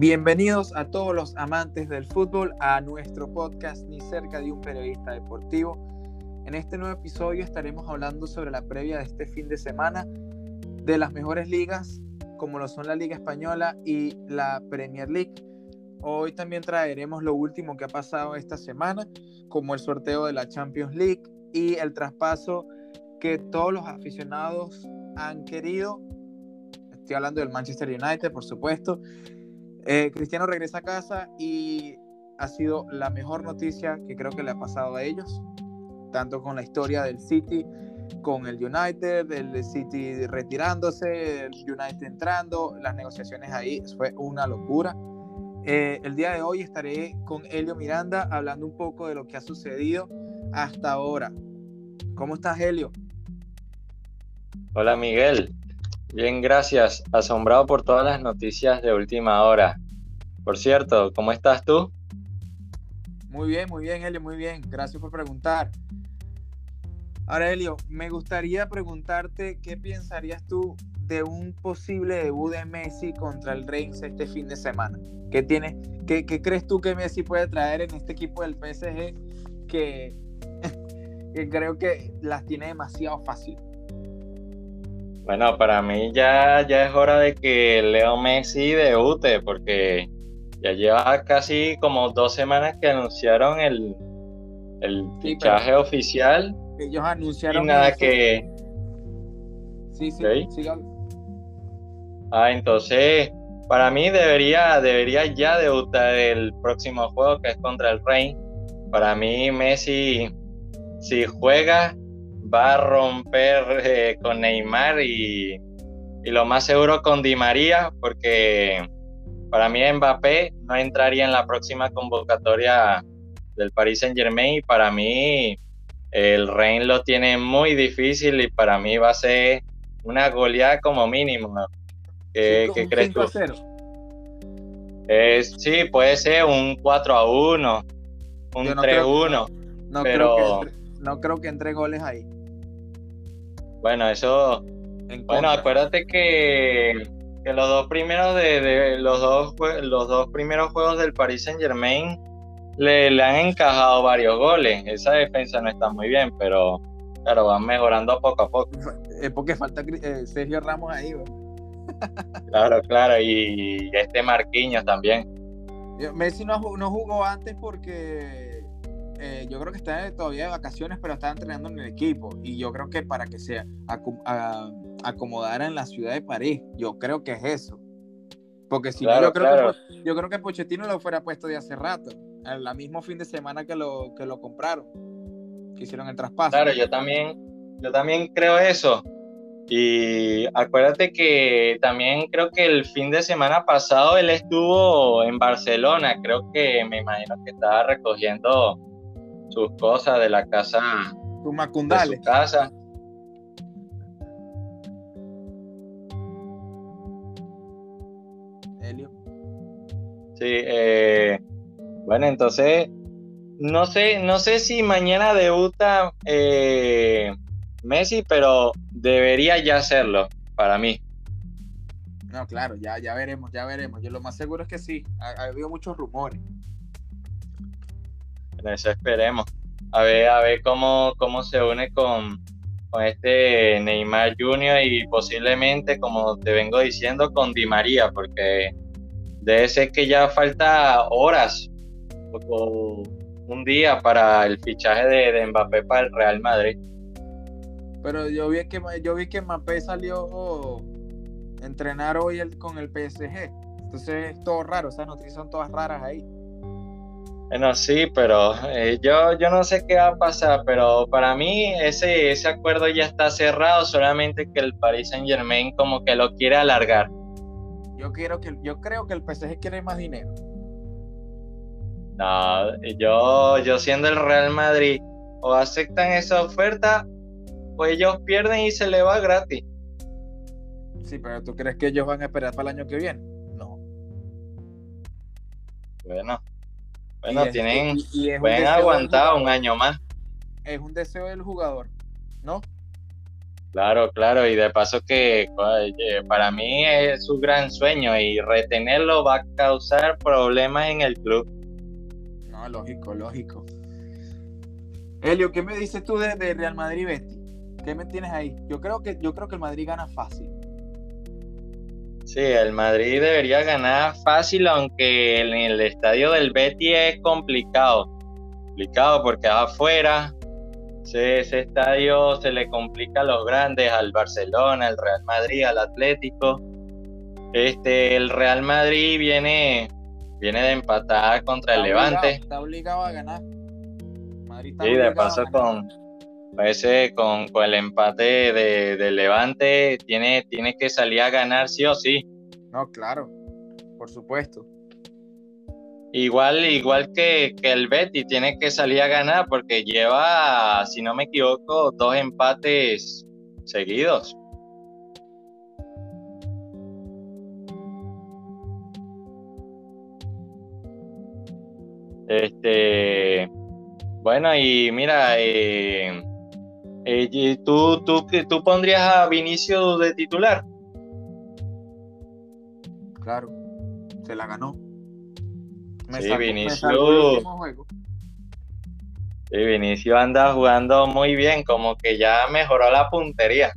Bienvenidos a todos los amantes del fútbol a nuestro podcast Ni cerca de un periodista deportivo. En este nuevo episodio estaremos hablando sobre la previa de este fin de semana de las mejores ligas como lo son la Liga Española y la Premier League. Hoy también traeremos lo último que ha pasado esta semana, como el sorteo de la Champions League y el traspaso que todos los aficionados han querido. Estoy hablando del Manchester United, por supuesto. Eh, Cristiano regresa a casa y ha sido la mejor noticia que creo que le ha pasado a ellos, tanto con la historia del City, con el United, el City retirándose, el United entrando, las negociaciones ahí, fue una locura. Eh, el día de hoy estaré con Helio Miranda hablando un poco de lo que ha sucedido hasta ahora. ¿Cómo estás, Helio? Hola, Miguel. Bien, gracias. Asombrado por todas las noticias de última hora. Por cierto, ¿cómo estás tú? Muy bien, muy bien, Helio, muy bien. Gracias por preguntar. Ahora, Helio, me gustaría preguntarte qué pensarías tú de un posible debut de Messi contra el Reims este fin de semana. ¿Qué, tiene, qué, qué crees tú que Messi puede traer en este equipo del PSG que, que creo que las tiene demasiado fácil? Bueno, para mí ya, ya es hora de que Leo Messi debute, porque ya lleva casi como dos semanas que anunciaron el, el fichaje oficial. Ellos anunciaron. Y nada que. Sí, sí, Ah, entonces, para mí debería, debería ya debutar el próximo juego que es contra el Rey. Para mí, Messi, si juega, va a romper eh, con Neymar y, y, lo más seguro con Di María, porque para mí Mbappé no entraría en la próxima convocatoria del Paris Saint Germain y para mí el Rein lo tiene muy difícil y para mí va a ser una goleada como mínimo. ¿Qué, crees tú? sí, puede ser un 4 a 1, un 3 a 1. No, pero... creo que no creo que entre goles ahí. Bueno, eso. bueno, acuérdate que, que, los dos primeros de, los dos los dos primeros juegos del Paris Saint Germain le, le, han encajado varios goles. Esa defensa no está muy bien, pero claro, van mejorando poco a poco. Es porque falta eh, Sergio Ramos ahí, Claro, claro, y este Marquinhos también. Messi no, no jugó antes porque eh, yo creo que está todavía de vacaciones, pero está entrenando en el equipo. Y yo creo que para que se acomodara en la ciudad de París, yo creo que es eso. Porque si no, yo creo, que, yo creo que Pochettino lo fuera puesto de hace rato, el mismo fin de semana que lo, que lo compraron, que hicieron el traspaso. Claro, yo también, yo también creo eso. Y acuérdate que también creo que el fin de semana pasado él estuvo en Barcelona, creo que me imagino que estaba recogiendo sus cosas de la casa. Sus macundales. su casa. Helio. Sí, eh, bueno, entonces, no sé, no sé si mañana debuta eh, Messi, pero debería ya hacerlo para mí. No, claro, ya, ya veremos, ya veremos. Yo lo más seguro es que sí. Ha, ha habido muchos rumores eso esperemos. A ver, a ver cómo, cómo se une con, con este Neymar Jr. y posiblemente, como te vengo diciendo, con Di María, porque debe ser que ya falta horas o un día para el fichaje de, de Mbappé para el Real Madrid. Pero yo vi que yo vi que Mbappé salió a entrenar hoy con el PSG. Entonces es todo raro, esas noticias son todas raras ahí. Bueno, sí, pero eh, yo, yo no sé qué va a pasar, pero para mí ese, ese acuerdo ya está cerrado, solamente que el Paris Saint Germain como que lo quiere alargar. Yo, quiero que, yo creo que el PSG quiere más dinero. No, yo, yo siendo el Real Madrid, o aceptan esa oferta, o ellos pierden y se le va gratis. Sí, pero ¿tú crees que ellos van a esperar para el año que viene? No. Bueno, bueno, tienen, pueden aguantar un año más. Es un deseo del jugador, ¿no? Claro, claro, y de paso que para mí es su gran sueño y retenerlo va a causar problemas en el club. No, lógico, lógico. Elio, ¿qué me dices tú de, Real Madrid Betty? ¿Qué me tienes ahí? Yo creo que yo creo que el Madrid gana fácil. Sí, el Madrid debería ganar fácil, aunque en el estadio del Betty es complicado. Complicado porque afuera ese, estadio se le complica a los grandes, al Barcelona, al Real Madrid, al Atlético. Este, el Real Madrid viene, viene de empatar contra el Levante. está obligado a ganar. Madrid sí, de paso con, ese, con, con, el empate de, de, Levante, tiene, tiene que salir a ganar sí o sí. No, claro, por supuesto. Igual, igual que, el Betty tiene que salir a ganar porque lleva, si no me equivoco, dos empates seguidos. Este, bueno, y mira, eh, eh, ¿tú, tú, ¿tú pondrías a Vinicio de titular? Claro, se la ganó sí, Vinicio. Sí, Vinicio anda jugando muy bien, como que ya mejoró la puntería.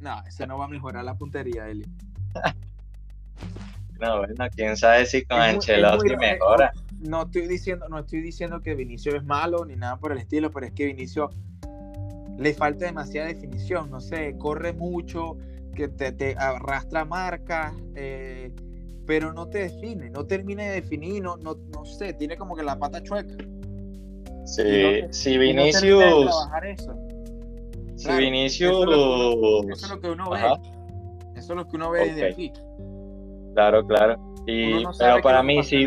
No, ese no va a mejorar la puntería, Eli. no, bueno, quién sabe si con Ancelotti mejora. No, estoy diciendo, no estoy diciendo que Vinicio es malo ni nada por el estilo, pero es que Vinicio le falta demasiada definición, no sé, corre mucho, que te, te arrastra marcas, eh, pero no te define, no termina de definir, no, no, no sé, tiene como que la pata chueca. Sí, si Vinicius. eso. Si Vinicius. Eso, es lo que uno ve. Eso es lo que uno ve desde aquí. Claro, claro. Y, pero para mí sí.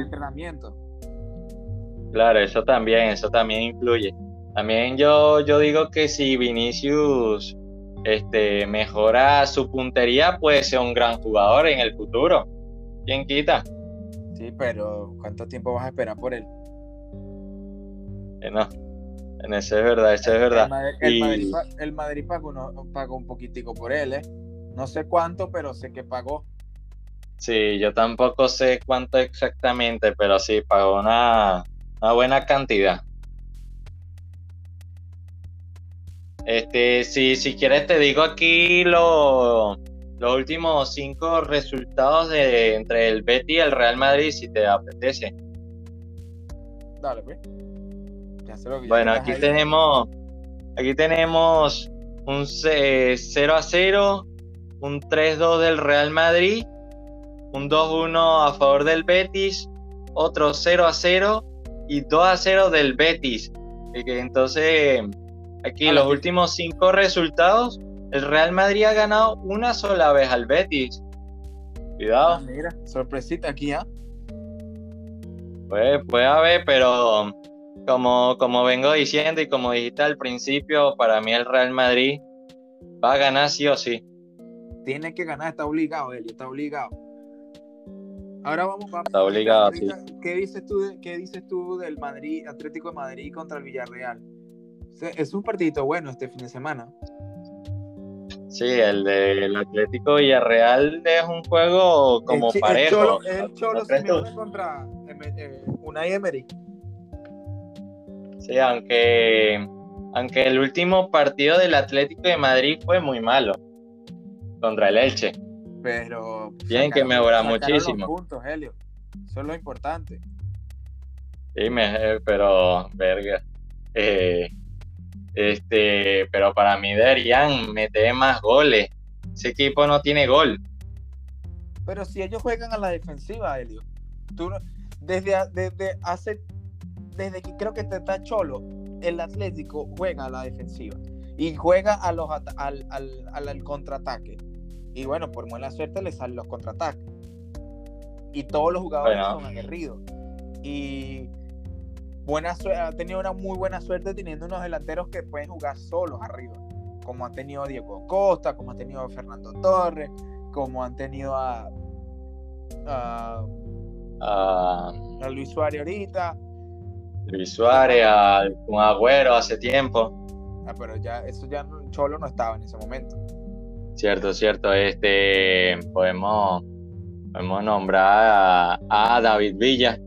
Claro, eso también, eso también influye. También yo, yo digo que si Vinicius este, mejora su puntería, puede ser un gran jugador en el futuro. ¿Quién quita? Sí, pero ¿cuánto tiempo vas a esperar por él? Eh, no, en ese es verdad, ese es verdad. El, Madrid, pagó, un poquitico por él, ¿eh? No sé cuánto, pero sé que pagó. Sí, yo tampoco sé cuánto exactamente, pero sí, pagó una, una buena cantidad. Este, si, si quieres te digo aquí lo, los últimos cinco resultados de, entre el Betty y el Real Madrid, si te apetece. Dale, pues. bueno, aquí tenemos, aquí tenemos un 0 a 0, un 3-2 del Real Madrid, un 2-1 a favor del Betis, otro 0 a 0 y 2 a 0 del Betis. Entonces, aquí los últimos cinco resultados el Real Madrid ha ganado una sola vez al Betis. Cuidado. Ah, mira, sorpresita aquí, ¿ah? Pues puede haber, pero como, como vengo diciendo y como dijiste al principio, para mí el Real Madrid va a ganar sí o sí. Tiene que ganar, está obligado, Eli, está obligado. Ahora vamos, a Está obligado, sí. ¿Qué dices tú, qué dices tú del Madrid, Atlético de Madrid contra el Villarreal? Es un partido bueno este fin de semana. Sí, el del Atlético Villarreal es un juego como parejo. El Cholo, el contra eh, Unai Emery. Sí, aunque, aunque el último partido del Atlético de Madrid fue muy malo contra el Elche. Pero bien que mejora muchísimo. puntos, Helio. Eso es lo importante. Sí, me, pero verga. Eh, este, pero para mí deberían meter más goles. Ese equipo no tiene gol. Pero si ellos juegan a la defensiva, Elio. Tú, desde, desde hace desde que creo que te está cholo, el Atlético juega a la defensiva y juega a los al, al, contraataque. Y bueno, por buena suerte le salen los contraataques. Y todos los jugadores son aguerridos. Y buena ha tenido una muy buena suerte teniendo unos delanteros que pueden jugar solos arriba, como ha tenido Diego Costa, como ha tenido Fernando Torres, como han tenido a, a, Luis Suárez ahorita. Luis Suárez, a, un Agüero hace tiempo. Ah, pero ya eso ya, Cholo no estaba en ese momento. Cierto, cierto. Este podemos, podemos nombrar a, David Villa.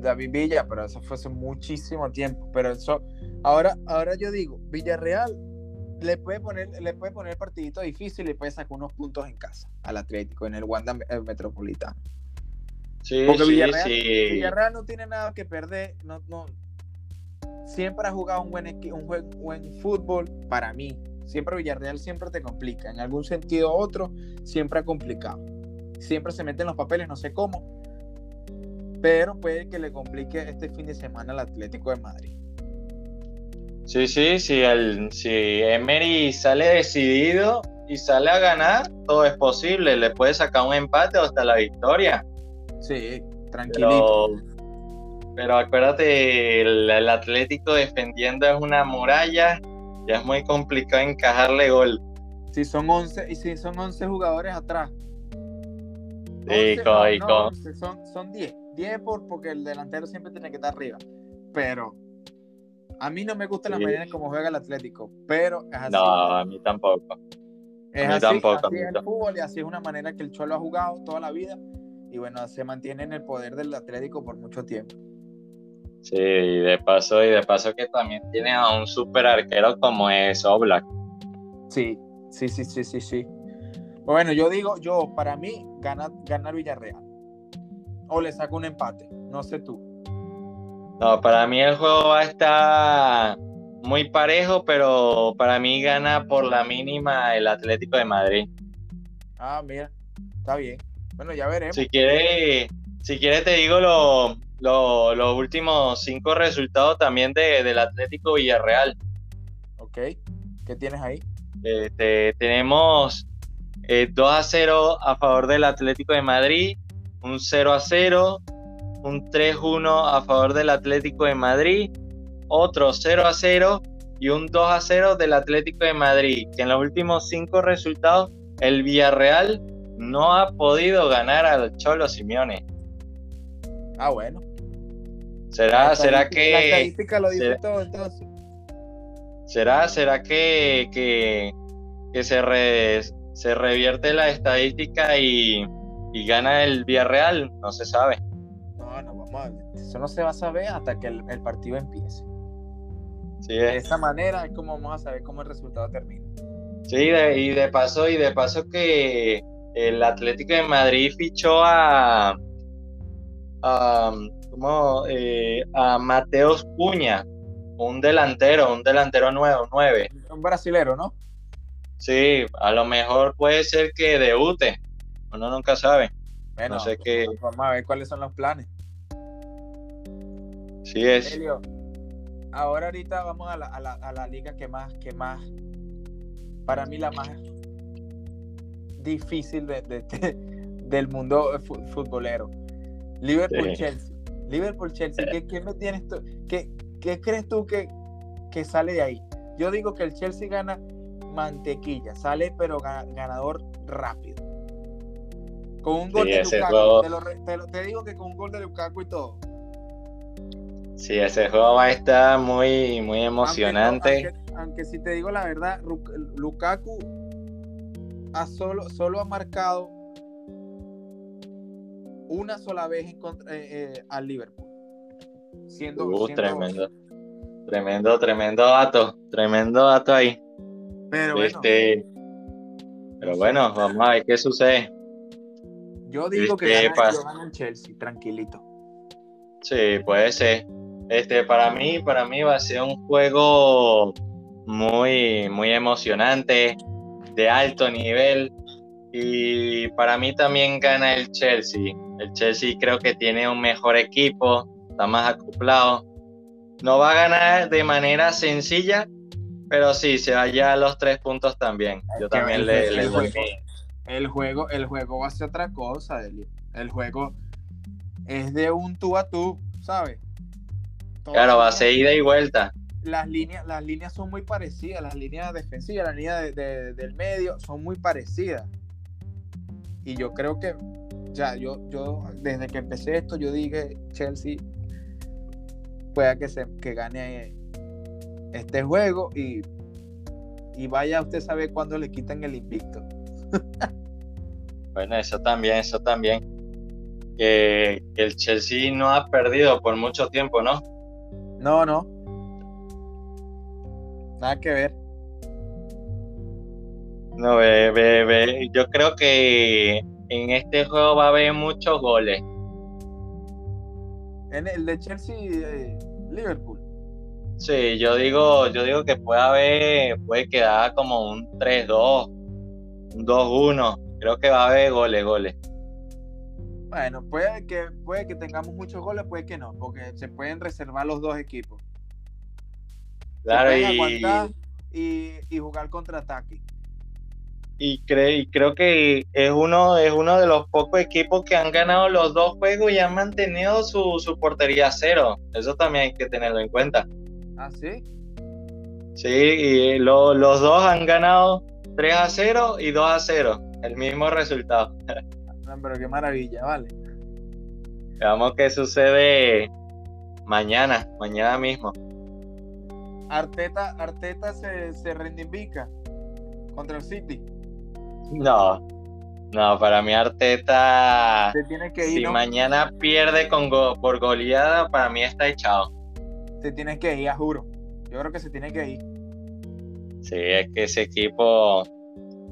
David Villa, pero eso fue hace muchísimo tiempo. Pero eso, ahora, ahora yo digo, Villarreal le puede poner, le puede poner partidito difícil y puede sacar unos puntos en casa al Atlético, en el Wanda Metropolitano. Sí, Porque sí, Villarreal, sí. Villarreal no tiene nada que perder, no, no, siempre ha jugado un buen, un buen, buen fútbol para mí. Siempre Villarreal siempre te complica, en algún sentido u otro, siempre ha complicado. Siempre se mete en los papeles, no sé cómo, pero puede que le complique este fin de semana al Atlético de Madrid. Sí, sí, sí, el, si Emery sale decidido y sale a ganar, todo es posible. Le puede sacar un empate o hasta la victoria. Sí, tranquilito. Pero, acuérdate, el, Atlético defendiendo es una muralla, ya es muy complicado encajarle gol. Si son 11, y si son 11 jugadores atrás. Sí, son, son 10. 10 por, porque el delantero siempre tiene que estar arriba. Pero a mí no me gusta la manera como juega el Atlético, pero es así. No, a mí tampoco. Es así, tampoco, así es el fútbol y así es una manera que el Cholo ha jugado toda la vida y bueno, se mantiene en el poder del Atlético por mucho tiempo. Sí, y de paso, y de paso que también tiene a un super arquero como es Oblak. Sí, sí, sí, sí, sí, sí. Bueno, yo digo, yo, para mí, gana, gana Villarreal. O le saco un empate, no sé tú. No, para mí el juego va a estar muy parejo, pero para mí gana por la mínima el Atlético de Madrid. Ah, mira, está bien. Bueno, ya veremos. Si quieres, si te digo los últimos cinco resultados también de, del Atlético Villarreal. Ok, ¿qué tienes ahí? Este, tenemos 2 eh, a 0 a favor del Atlético de Madrid, un 0 a 0, un 3-1 a favor del Atlético de Madrid, otro 0 a 0 y un 2 a 0 del Atlético de Madrid, que en los últimos cinco resultados el Villarreal no ha podido ganar al Cholo Simeone. Ah, bueno. ¿Será, será que... La estadística lo dice todo entonces. ¿Será, será que, que, que se, se revierte la estadística y, y gana el Villarreal? No se sabe eso no se va a saber hasta que el, partido empiece. Sí, de esa manera es como vamos a saber cómo el resultado termina. Sí, y de paso, y de paso que el Atlético de Madrid fichó a, a, eh, a Mateos Puña, un delantero, un delantero nuevo, nueve. Un brasilero, ¿no? Sí, a lo mejor puede ser que debute, uno nunca sabe. Bueno, no sé qué. Vamos a ver cuáles son los planes. Sí es. ahora ahorita vamos a la, a, la, a la, liga que más, que más, para mí la más difícil de, de, del mundo futbolero. Liverpool-Chelsea. Liverpool-Chelsea, ¿qué, ¿qué, me tienes tú? ¿Qué, ¿Qué, crees tú que, que sale de ahí? Yo digo que el Chelsea gana mantequilla, sale pero ganador rápido. Con un gol de Lukaku. Te, lo, te, digo que con un gol de Lukaku y todo. Sí, ese juego va a estar muy, muy emocionante. Aunque, si te digo la verdad, Lukaku ha solo, solo ha marcado una sola vez en contra, eh, eh, al Liverpool. Siendo, uh, tremendo. Tremendo, tremendo dato. Tremendo dato ahí. Pero bueno. Este, pero bueno, vamos a ver qué sucede. Yo digo que este, gana, el Chelsea, tranquilito. Sí, puede ser. Este, para mí, para mí va a ser un juego muy, muy emocionante, de alto nivel. Y para mí también gana el Chelsea. El Chelsea creo que tiene un mejor equipo, está más acoplado. No va a ganar de manera sencilla, pero sí, se va ya a los tres puntos también. Yo también le, el, juego, el juego, el juego va a ser otra cosa, El juego es de un tú a tú, ¿sabes? claro, va a ser ida y vuelta. Las líneas, las líneas son muy parecidas, las líneas defensivas, las líneas del medio son muy parecidas. Y yo creo que, ya, yo, yo desde que empecé esto, yo dije, Chelsea pueda que, se, que gane este juego y, y vaya usted sabe cuándo le quitan el invicto. Bueno, eso también, eso también. Que, el Chelsea no ha perdido por mucho tiempo, ¿no? No, no. Nada que ver. No, ve, ve, yo creo que en este juego va a haber muchos goles. En el de Chelsea eh, Liverpool. Sí, yo digo, yo digo que puede haber, puede quedar como un 3-2, un 2-1. Creo que va a haber goles, goles. Bueno, puede que, puede que tengamos muchos goles, puede que no, porque se pueden reservar los dos equipos. Claro, y... y, y jugar contraataque. Y, y creo que es uno, es uno de los pocos equipos que han ganado los dos juegos y han mantenido su, su portería cero. Eso también hay que tenerlo en cuenta. ¿Ah, sí? Sí, y los dos han ganado 3 a 0 y 2 a 0. El mismo resultado. pero qué maravilla, vale. Veamos qué sucede mañana, mañana mismo. Arteta, Arteta se, se reivindica contra el City. No, no, para mí Arteta, se tiene que ir, si mañana pierde con por goleada, para mí está echado se tiene que ir, juro. Yo creo que se tiene que ir. Sí, es que ese equipo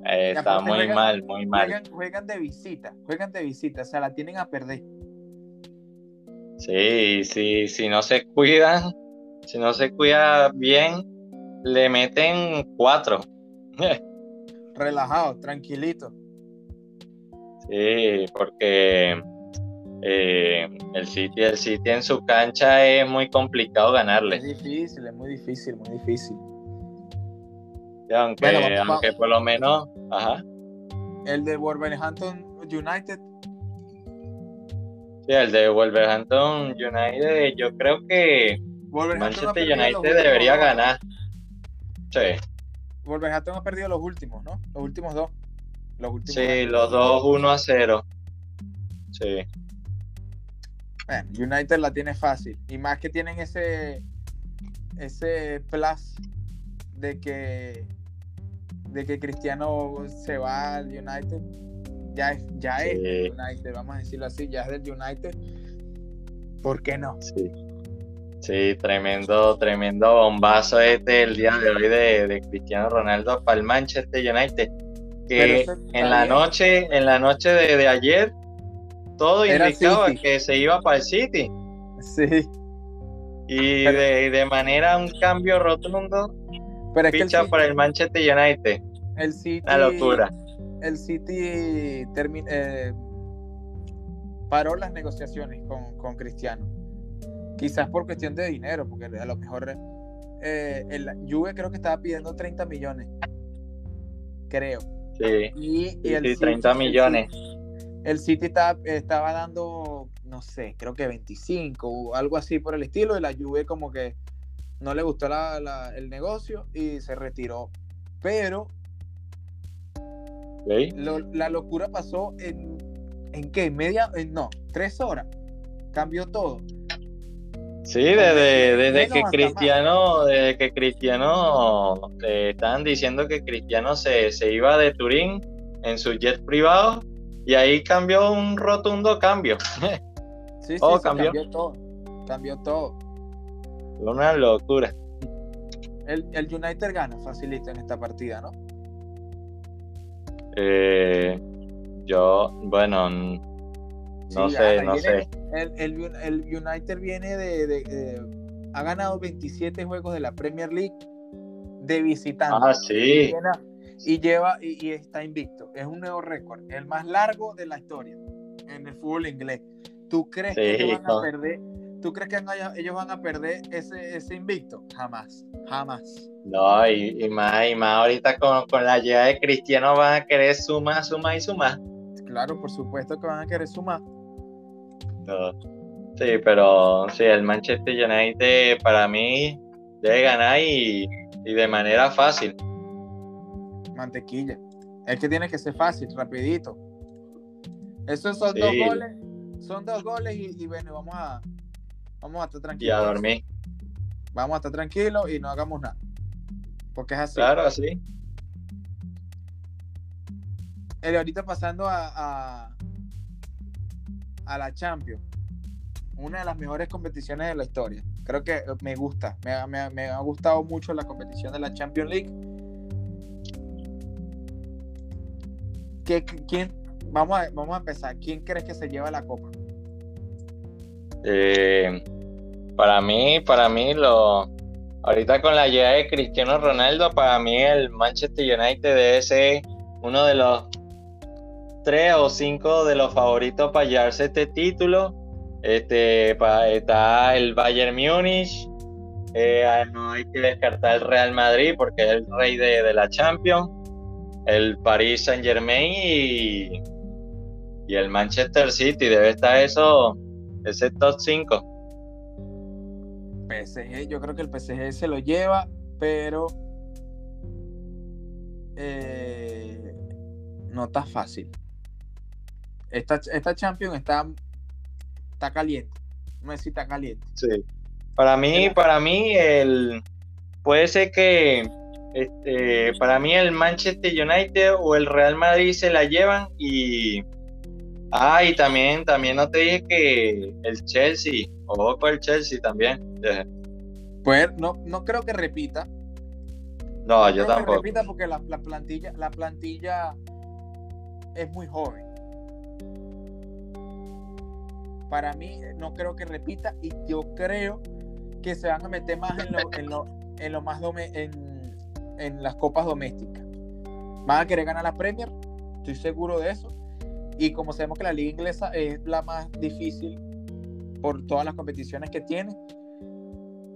eh, está muy mal, muy mal. Juegan, de visita, juegan de visita, o sea, la tienen a perder. Sí, sí, si no se cuidan, si no se cuida bien, le meten cuatro. Relajado, tranquilito. Sí, porque eh, el City, el City en su cancha es muy complicado ganarle. Es difícil, es muy difícil, muy difícil. Aunque, por lo menos, ajá. El de Wolverhampton United. Sí, el de Wolverhampton United, yo creo que Manchester United debería ganar. Sí. Wolverhampton ha perdido los últimos, ¿no? Los últimos dos. Los últimos sí, los dos 1 a 0. Sí. Bueno, United la tiene fácil. Y más que tienen ese, ese plus de que, de que Cristiano se va al United. Ya es, ya es United, vamos a decirlo así, ya es del United. ¿Por qué no? Sí. Sí, tremendo, tremendo bombazo este el día de hoy de, Cristiano Ronaldo para el Manchester United. Que en la noche, en la noche de ayer todo indicaba que se iba para el City. Sí. Y de, manera un cambio rotundo, Pero ficha para el Manchester United. El City. Una locura. El City eh, paró las negociaciones con, Cristiano. Quizás por cuestión de dinero, porque a lo mejor eh, el Juve creo que estaba pidiendo 30 millones. Creo. Sí. Y, el 30 millones el City estaba, dando, no sé, creo que 25 o algo así por el estilo, y la Juve como que no le gustó el negocio y se retiró. Pero la locura pasó en, ¿en qué? ¿Media? no, tres horas. Cambió todo. Sí, desde, desde que Cristiano, desde que Cristiano, eh, estaban diciendo que Cristiano se, se iba de Turín en su jet privado y ahí cambió un rotundo cambio. Sí, sí, oh, cambió. todo. Cambió todo. Una locura. El, United gana facilita en esta partida, ¿no? Eh, yo, bueno, no sé, no sé. El, United viene de, Ha ganado 27 juegos de la Premier League de visitante. Ah, sí y lleva y, está invicto. Es un nuevo récord, el más largo de la historia en el fútbol inglés. ¿Tú crees que ellos van a perder? ¿Tú crees que ellos van a perder ese, ese invicto? Jamás, jamás. No, y, más, y más ahorita con, con, la llegada de Cristiano van a querer sumar, sumar y sumar. Claro, por supuesto que van a querer sumar. Sí, pero sí, el Manchester United para mí debe ganar y, y de manera fácil mantequilla. Es que tiene que ser fácil, rapidito. Esos son dos goles, son dos goles y, bueno, vamos a, Vamos a estar tranquilos. Y a dormir. Vamos a estar tranquilos y no hagamos nada. Porque es así. Claro, así. El ahorita pasando a, a, la Champions. Una de las mejores competiciones de la historia. Creo que me gusta. Me, ha gustado mucho la competición de la Champions League. Quién, vamos, a, vamos a empezar. ¿Quién crees que se lleva la copa? Eh, para mí, para mí, lo, ahorita con la llegada de Cristiano Ronaldo, para mí el Manchester United debe ser uno de los tres o cinco de los favoritos para llevarse este título. Este, está el Bayern Múnich. Eh, no hay que descartar el Real Madrid porque es el rey de, la Champions. El Paris Saint Germain y el Manchester City. Debe estar eso, ese top 5. PSG, yo creo que el PSG se lo lleva, pero eh, no está fácil. Esta, esta Champions está, está caliente. No sé si está caliente. Sí. Para mí, para mí, el puede ser que este, para mí el Manchester United o el Real Madrid se la llevan y ah y también también no te dije que el Chelsea o con el Chelsea también pues no, no creo que repita. No, yo tampoco. Que repita porque la, plantilla, la plantilla es muy joven. Para mí, no creo que repita y yo creo que se van a meter más en lo, en lo, más en, en las copas domésticas. Van a querer ganar la Premier, estoy seguro de eso. Y como sabemos que la liga inglesa es la más difícil por todas las competiciones que tiene,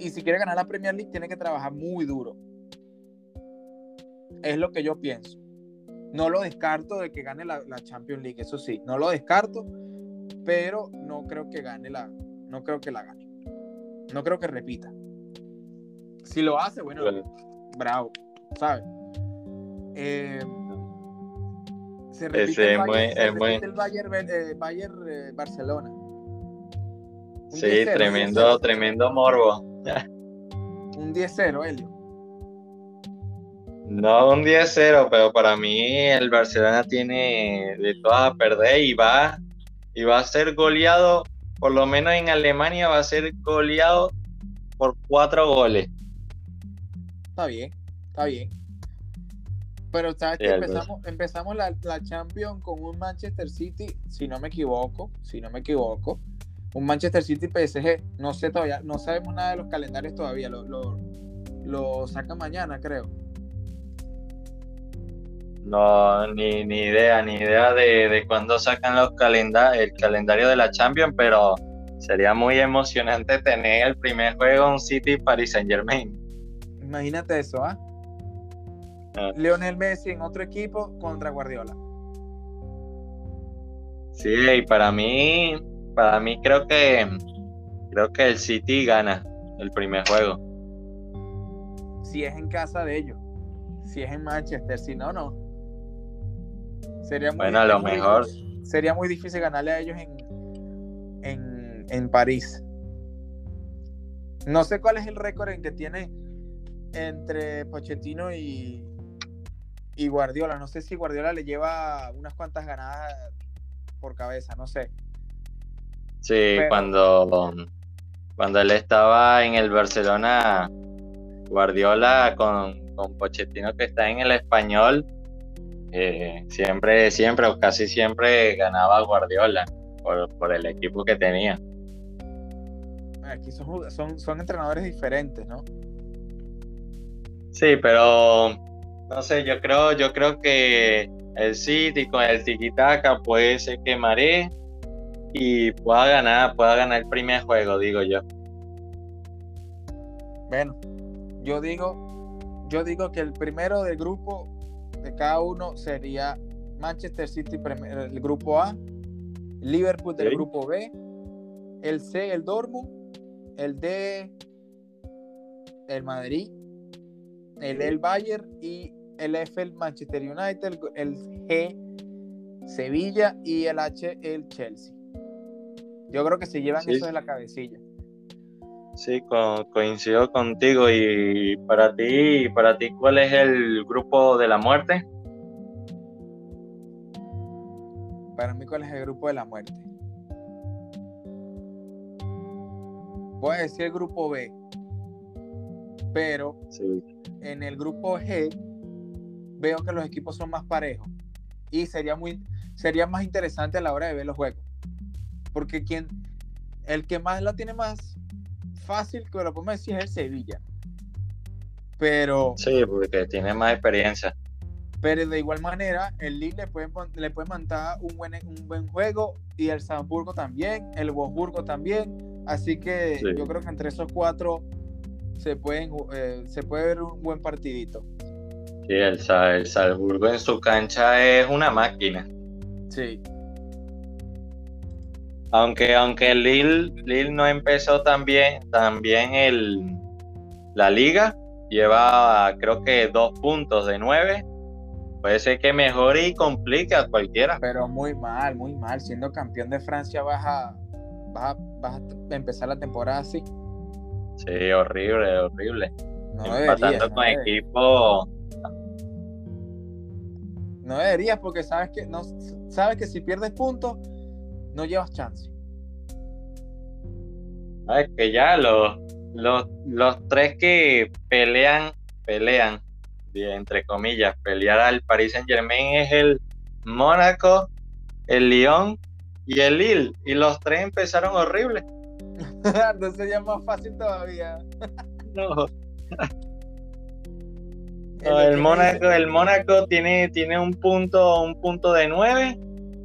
y si quiere ganar la Premier League, tiene que trabajar muy duro. Es lo que yo pienso. No lo descarto de que gane la, Champions League, eso sí, no lo descarto, pero no creo que gane la, no creo que la gane. No creo que repita. Si lo hace, bueno, bravo, ¿sabes? Eh, se repite, el, Bayern, el Bayern, eh, Barcelona. sí, tremendo, tremendo morbo. un 10-0, Helio. No un 10-0, pero para mí el Barcelona tiene de todas a perder y va, y va a ser goleado, por lo menos en Alemania va a ser goleado por cuatro goles. Está bien, está bien. Pero sabes que empezamos, empezamos la, la Champions con un Manchester City, si no me equivoco, si no me equivoco, un Manchester City PSG, no sé todavía, no sabemos nada de los calendarios todavía, lo, lo, saca mañana, creo. No, ni, ni idea, ni idea de, de cuándo sacan los calendarios, el calendario de la Champions, pero sería muy emocionante tener el primer juego en City Paris Saint Germain. Imagínate eso, ¿ah? ¿Ah? Lionel Messi en otro equipo contra Guardiola. Sí, y para mí para mí creo que creo que el City gana el primer juego. Si es en casa de ellos. Si es en Manchester, si no, no. Sería muy bueno, a lo mejor. Sería muy difícil ganarle a ellos en, en, en París. No sé cuál es el récord en que tiene entre Pochettino y, y Guardiola. No sé si Guardiola le lleva unas cuantas ganadas por cabeza, no sé. Sí, cuando, cuando él estaba en el Barcelona, Guardiola con, con Pochettino que está en el español, eh, siempre, siempre o casi siempre ganaba Guardiola por, el equipo que tenía. Aquí son, son, son entrenadores diferentes, ¿no? Sí, pero no sé, yo creo, yo creo que el City con el tiki-taka puede ser que maree y pueda ganar, pueda ganar el primer juego, digo yo. Bueno, yo digo, yo digo que el primero del grupo de cada uno sería Manchester City el grupo A, Liverpool del grupo B, el C el Dortmund, el D el Madrid, el el Bayern y el F el Manchester United, el G Sevilla y el H el Chelsea. Yo creo que se llevan eso de la cabecilla. Sí, coincido contigo. Y para ti, para ti, ¿cuál es el grupo de la muerte? Para mí, ¿cuál es el grupo de la muerte? Voy a decir el grupo B. Pero en el grupo G veo que los equipos son más parejos. Y sería muy sería más interesante a la hora de ver los juegos. Porque quien el que más la tiene más fácil, que lo podemos decir, es el Sevilla. Pero. Sí, porque tiene más experiencia. Pero de igual manera, el Lille le puede, le puede mandar un buen, un buen juego y el Salzburgo también, el Wolfsburgo también. Así que yo creo que entre esos cuatro se, pueden, eh, se puede ver un buen partidito. Sí, el, el Salzburgo en su cancha es una máquina. Sí. Aunque, aunque el Lille, no empezó tan bien, también el, la liga, lleva creo que dos puntos de nueve. Puede ser que mejore y complique a cualquiera. Pero muy mal, muy mal. Siendo campeón de Francia vas a, vas a, empezar la temporada así. Sí, horrible, horrible. No Empatando con equipo. No deberías porque sabes que no sabes que si pierdes puntos no llevas chance. Es que ya los, los, los tres que pelean, pelean, entre comillas, pelear al Paris Saint Germain es el Mónaco, el Lyon y el Lille. Y los tres empezaron horribles. Entonces ya más fácil todavía. no. El, Mónaco, el Mónaco tiene, tiene un punto, un punto de nueve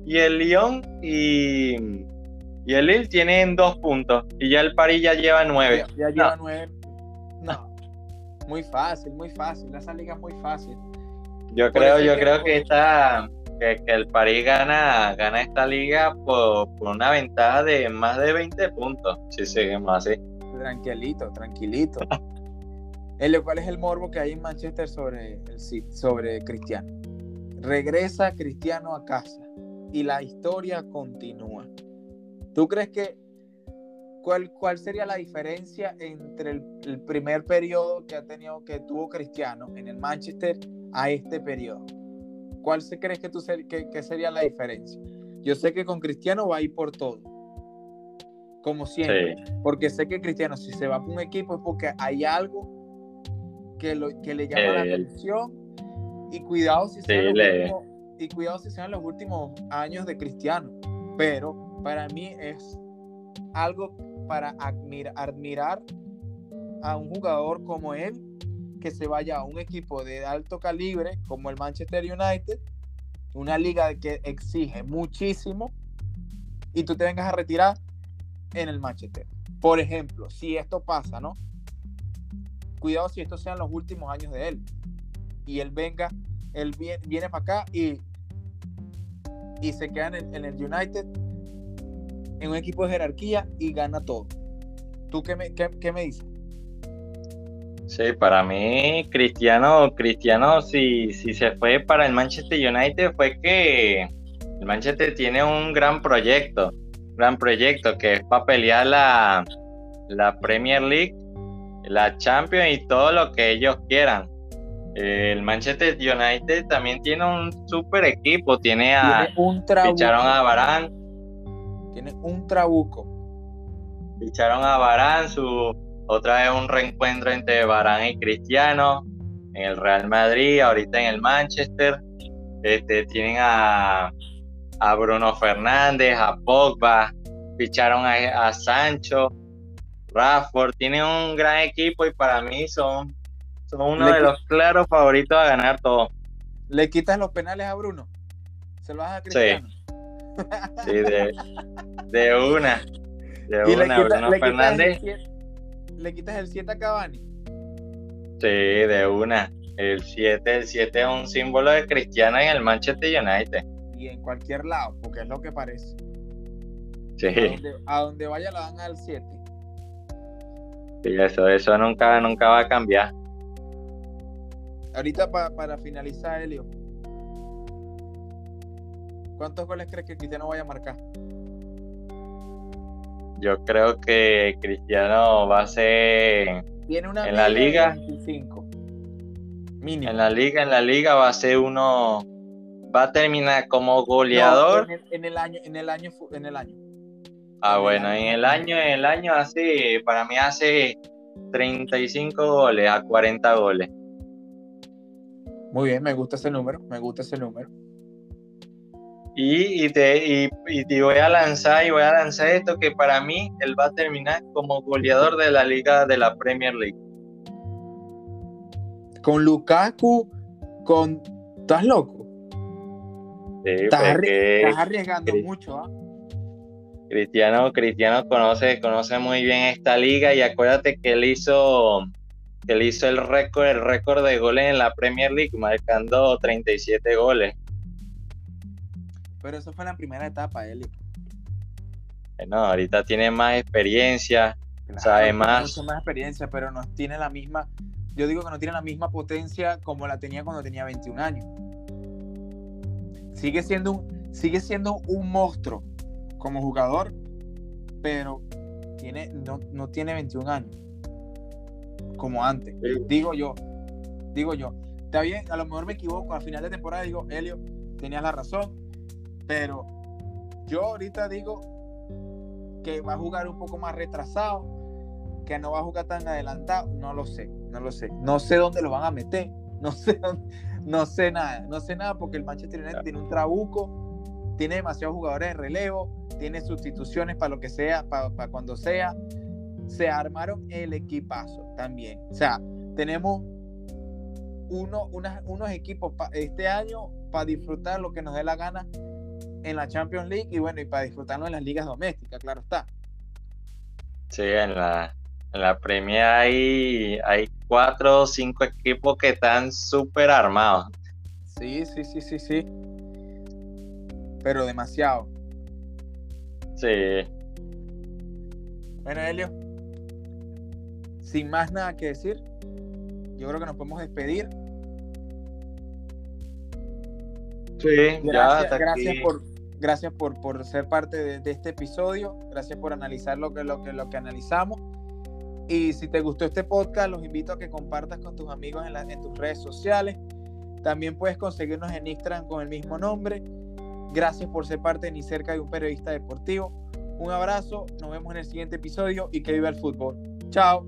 y el Lyon y, y el Lille tienen dos puntos y ya el París ya lleva nueve. Ya, lleva nueve. No, muy fácil, muy fácil. Esa liga es muy fácil. Yo creo, yo creo que está que, el París gana, gana esta liga por, una ventaja de más de 20 puntos, si seguimos así. Tranquilito, tranquilito. el cual es el morbo que hay en Manchester sobre, el, sobre Cristiano. Regresa Cristiano a casa y la historia continúa. ¿Tú crees que cuál, cuál sería la diferencia entre el, primer periodo que ha tenido que tuvo Cristiano en el Manchester a este periodo? ¿Cuál se crees que, tú que, sería la diferencia? Yo sé que con Cristiano va a ir por todo, como siempre, porque sé que Cristiano si se va por un equipo es porque hay algo que, lo, que le llama la atención y cuidado si se y cuidado si sean los últimos años de Cristiano, pero para mí es algo para admirar a un jugador como él que se vaya a un equipo de alto calibre como el Manchester United, una liga que exige muchísimo, y tú te vengas a retirar en el Manchester. Por ejemplo, si esto pasa, ¿no? Cuidado si estos sean los últimos años de él. Y él venga, él viene, viene para acá y y se quedan en, el United en un equipo de jerarquía y gana todo. ¿Tú qué me, qué, me dices? Sí, para mí, Cristiano, Cristiano, si, si se fue para el Manchester United, fue que el Manchester tiene un gran proyecto, gran proyecto que es para pelear la, la Premier League, la Champions y todo lo que ellos quieran. El Manchester United también tiene un super equipo. Tiene a. un Ficharon a Barán. Tiene un trabuco. Ficharon a Barán. Su, otra vez un reencuentro entre Barán y Cristiano. En el Real Madrid, ahorita en el Manchester. Este, tienen a, a Bruno Fernández, a Pogba. Ficharon a, a Sancho. Rafford. Tienen un gran equipo y para mí son son uno de los claros favoritos a ganar todo. ¿Le quitas los penales a Bruno? ¿Se lo vas a Cristiano? Sí, de, una. De una, Bruno Fernández. ¿Le quitas el 7 a Cavani? Sí, de una. El 7, el 7 es un símbolo de Cristiano en el Manchester United. Y en cualquier lado, porque es lo que parece. Sí. A donde, vaya la dan al 7. Sí, eso, eso nunca, nunca va a cambiar. Ahorita para finalizar, Elio. ¿Cuántos goles crees que Cristiano vaya a marcar? Yo creo que Cristiano va a ser Tiene una en la liga. Mínimo. En la liga, en la liga va a ser uno va a terminar como goleador. en, el, año, en el año, en el año. Ah, bueno, en el año, en el año hace, para mí hace 35 goles a 40 goles. Muy bien, me gusta ese número, me gusta ese número. Y, te, y, voy a lanzar y voy a lanzar esto que para mí él va a terminar como goleador de la liga de la Premier League. Con Lukaku, con ¿estás loco? Sí, estás, arriesgando mucho, ¿ah? Cristiano, Cristiano conoce, conoce muy bien esta liga y acuérdate que él hizo, que él hizo el récord, el récord de goles en la Premier League, marcando 37 goles. Pero eso fue en la primera etapa, Eli. No, ahorita tiene más experiencia, sabe más. más experiencia, pero no tiene la misma, yo digo que no tiene la misma potencia como la tenía cuando tenía 21 años. Sigue siendo un, sigue siendo un monstruo como jugador, pero tiene, no, tiene 21 años como antes. Digo yo, digo yo. Está bien, a lo mejor me equivoco, al final de temporada digo, Helio, tenías la razón, pero yo ahorita digo que va a jugar un poco más retrasado, que no va a jugar tan adelantado, no lo sé, no lo sé. No sé dónde lo van a meter, no sé, no sé nada, no sé nada porque el Manchester United tiene un trabuco tiene demasiados jugadores de relevo, tiene sustituciones para lo que sea, para, cuando sea. Se armaron el equipazo también. O sea, tenemos uno, unos equipos este año para disfrutar lo que nos dé la gana en la Champions League y bueno, y para disfrutarlo en las ligas domésticas, claro está. Sí, en la, en la Premier hay, hay cuatro o cinco equipos que están súper armados. Sí, sí, sí, sí, sí pero demasiado. Sí. Bueno, Helio, sin más nada que decir, yo creo que nos podemos despedir. Sí, gracias, ya gracias por gracias por, por ser parte de, este episodio, gracias por analizar lo que, lo, que, lo que analizamos. Y si te gustó este podcast, los invito a que compartas con tus amigos en, en tus redes sociales. También puedes conseguirnos en Instagram con el mismo nombre. Gracias por ser parte ni cerca de un periodista deportivo. Un abrazo, nos vemos en el siguiente episodio y que viva el fútbol. Chao.